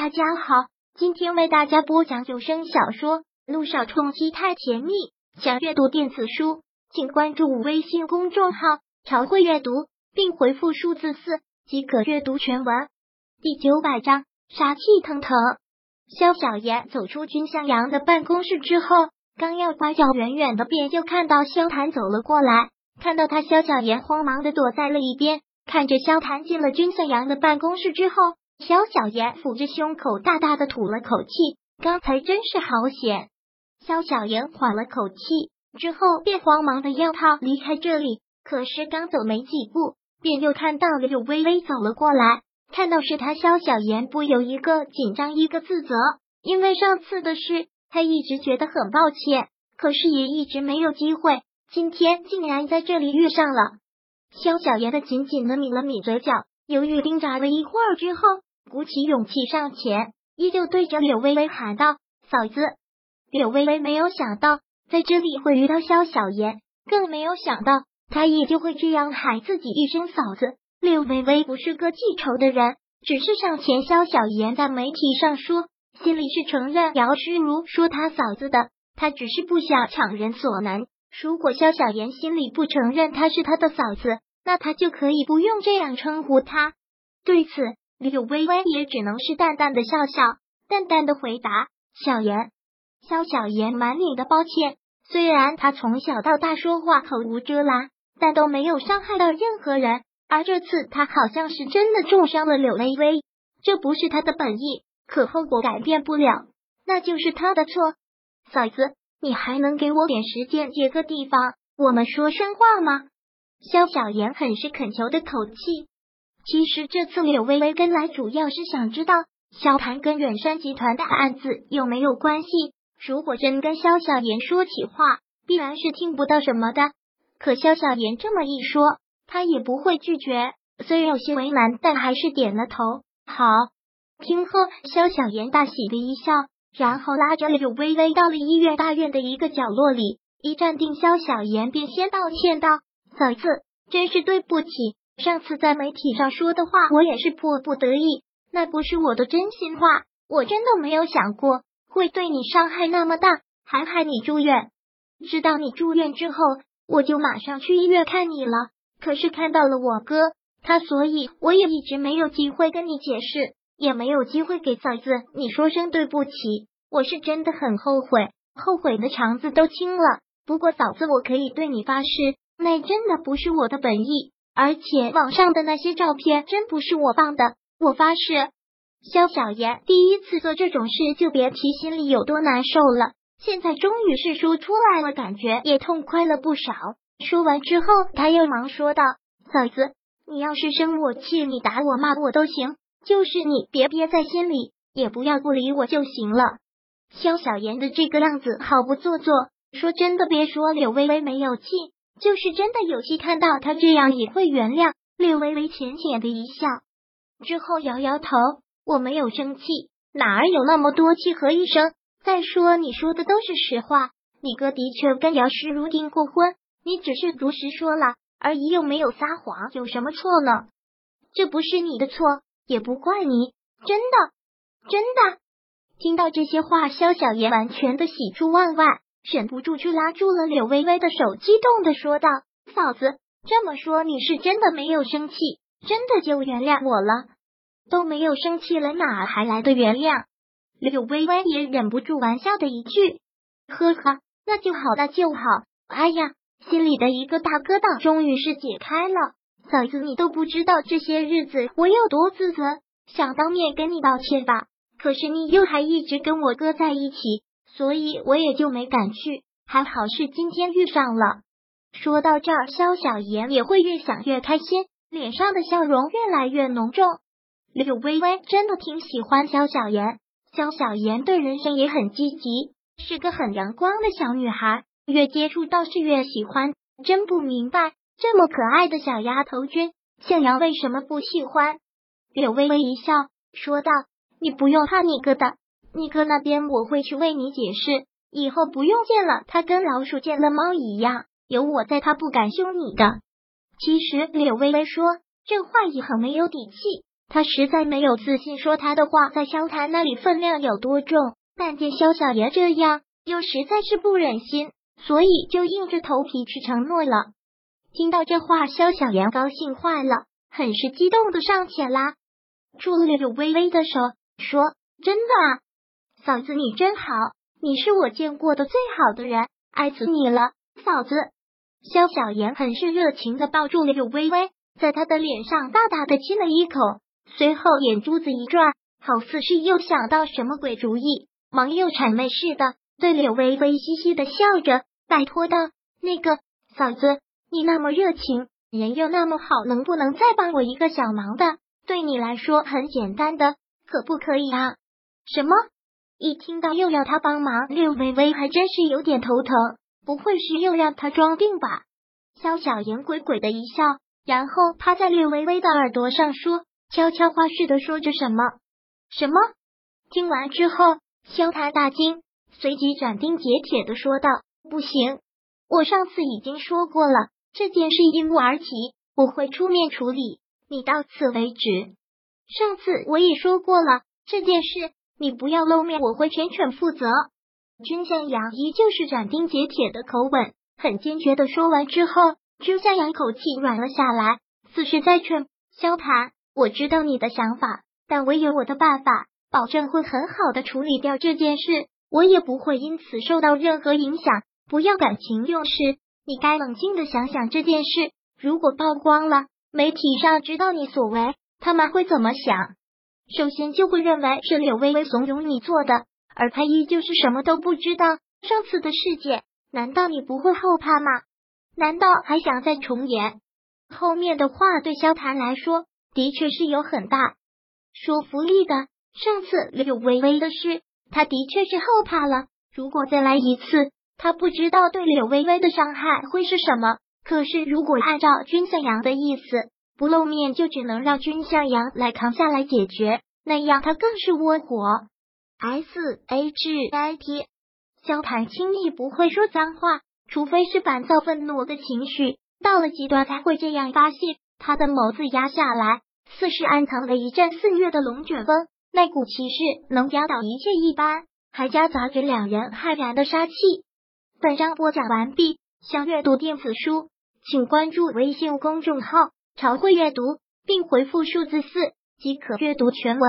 大家好，今天为大家播讲有声小说《路上冲击太甜蜜》。想阅读电子书，请关注微信公众号“朝会阅读”，并回复数字四即可阅读全文。第九百章，杀气腾腾。萧小言走出君向阳的办公室之后，刚要拐角，远远的便就看到萧谭走了过来。看到他，萧小言慌忙的躲在了一边。看着萧谭进了君向阳的办公室之后，萧小言抚着胸口，大大的吐了口气。刚才真是好险。萧小言缓了口气之后，便慌忙的要他离开这里。可是刚走没几步，便又看到了柳微微走了过来。看到是他，萧小言不由一个紧张，一个自责。因为上次的事，他一直觉得很抱歉，可是也一直没有机会。今天竟然在这里遇上了。萧小言的紧紧的抿了抿嘴角，犹豫挣扎了一会儿之后，鼓起勇气上前，依旧对着柳微微喊道：“嫂子。”柳微微没有想到在这里会遇到萧小言，更没有想到他也就会这样喊自己一声嫂子。柳微微不是个记仇的人，只是上前萧小言在媒体上说，心里是承认姚诗如说他嫂子的，他只是不想强人所难。如果萧小言心里不承认她是他的嫂子，那他就可以不用这样称呼她。对此，柳微微也只能是淡淡的笑笑，淡淡的回答：“小言。”萧小言满脸的抱歉，虽然他从小到大说话口无遮拦，但都没有伤害到任何人。而这次他好像是真的重伤了柳微微，这不是他的本意，可后果改变不了，那就是他的错。嫂子，你还能给我点时间，约个地方，我们说声话吗？萧小言很是恳求的口气。其实这次柳微微跟来，主要是想知道萧谭跟远山集团的案子有没有关系。如果真跟萧小言说起话，必然是听不到什么的。可萧小言这么一说，他也不会拒绝。虽然有些为难，但还是点了头。好。听后，萧小言大喜的一笑，然后拉着柳微微到了医院大院的一个角落里。一站定，萧小言便先道歉道：“嫂子，真是对不起。上次在媒体上说的话，我也是迫不得已，那不是我的真心话。我真的没有想过。”会对你伤害那么大，还害你住院。知道你住院之后，我就马上去医院看你了。可是看到了我哥，他所以我也一直没有机会跟你解释，也没有机会给嫂子你说声对不起。我是真的很后悔，后悔的肠子都青了。不过嫂子，我可以对你发誓，那真的不是我的本意，而且网上的那些照片真不是我放的，我发誓。肖小言第一次做这种事，就别提心里有多难受了。现在终于是说出来了，感觉也痛快了不少。说完之后，他又忙说道：“嫂子，你要是生我气，你打我骂我都行，就是你别憋在心里，也不要不理我就行了。”肖小言的这个样子好不做作，说真的，别说柳微微没有气，就是真的有气，看到他这样也会原谅。略微微浅浅的一笑，之后摇摇头。我没有生气，哪儿有那么多气和一生？再说你说的都是实话，你哥的确跟姚诗如订过婚，你只是如实说了而已，又没有撒谎，有什么错呢？这不是你的错，也不怪你，真的，真的。听到这些话，萧小爷完全的喜出望外，忍不住去拉住了柳微微的手，激动的说道：“嫂子，这么说你是真的没有生气，真的就原谅我了？”都没有生气了，哪还来的原谅？柳微微也忍不住玩笑的一句：“呵呵，那就好，那就好。”哎呀，心里的一个大疙瘩终于是解开了。嫂子，你都不知道这些日子我有多自责，想当面跟你道歉吧。可是你又还一直跟我哥在一起，所以我也就没敢去。还好是今天遇上了。说到这儿，萧小言也会越想越开心，脸上的笑容越来越浓重。柳微微真的挺喜欢萧小言，萧小言对人生也很积极，是个很阳光的小女孩。越接触倒是越喜欢，真不明白这么可爱的小丫头君，向阳为什么不喜欢？柳微微一笑说道：“你不用怕你哥的，你哥那边我会去为你解释，以后不用见了他跟老鼠见了猫一样，有我在，他不敢凶你的。”其实柳微微说这话也很没有底气。他实在没有自信说他的话在萧谈那里分量有多重，但见萧小爷这样，又实在是不忍心，所以就硬着头皮去承诺了。听到这话，萧小言高兴坏了，很是激动的上前拉住了柳微微的手，说：“真的啊，嫂子你真好，你是我见过的最好的人，爱死你了，嫂子。”萧小言很是热情的抱住了柳微微，在她的脸上大大的亲了一口。随后眼珠子一转，好似是又想到什么鬼主意，忙又谄媚似的对柳微微嘻嘻的笑着，拜托道：“那个嫂子，你那么热情，人又那么好，能不能再帮我一个小忙的？对你来说很简单的，可不可以啊？”什么？一听到又要他帮忙，柳微微还真是有点头疼。不会是又让他装病吧？萧小言鬼鬼的一笑，然后趴在柳微微的耳朵上说。悄悄话似的说着什么？什么？听完之后，萧谈大惊，随即斩钉截铁的说道：“不行，我上次已经说过了，这件事因我而起，我会出面处理，你到此为止。上次我也说过了，这件事你不要露面，我会全权负责。”君向阳依旧是斩钉截铁的口吻，很坚决的说完之后，君向阳口气软了下来，似是在劝萧谈。我知道你的想法，但我有我的办法，保证会很好的处理掉这件事。我也不会因此受到任何影响。不要感情用事，你该冷静的想想这件事。如果曝光了，媒体上知道你所为，他们会怎么想？首先就会认为是柳微微怂恿你做的，而他依旧是什么都不知道。上次的事件，难道你不会后怕吗？难道还想再重演？后面的话对萧谈来说。的确是有很大说服力的。上次柳微微的事，他的确是后怕了。如果再来一次，他不知道对柳微微的伤害会是什么。可是如果按照君向阳的意思，不露面就只能让君向阳来扛下来解决，那样他更是窝火。S H I T，萧谈轻易不会说脏话，除非是烦躁愤怒的情绪到了极端才会这样发泄。他的眸子压下来，似是暗藏了一阵四月的龙卷风，那股气势能压倒一切一般，还夹杂着两人骇然的杀气。本章播讲完毕，想阅读电子书，请关注微信公众号“朝会阅读”，并回复数字四即可阅读全文。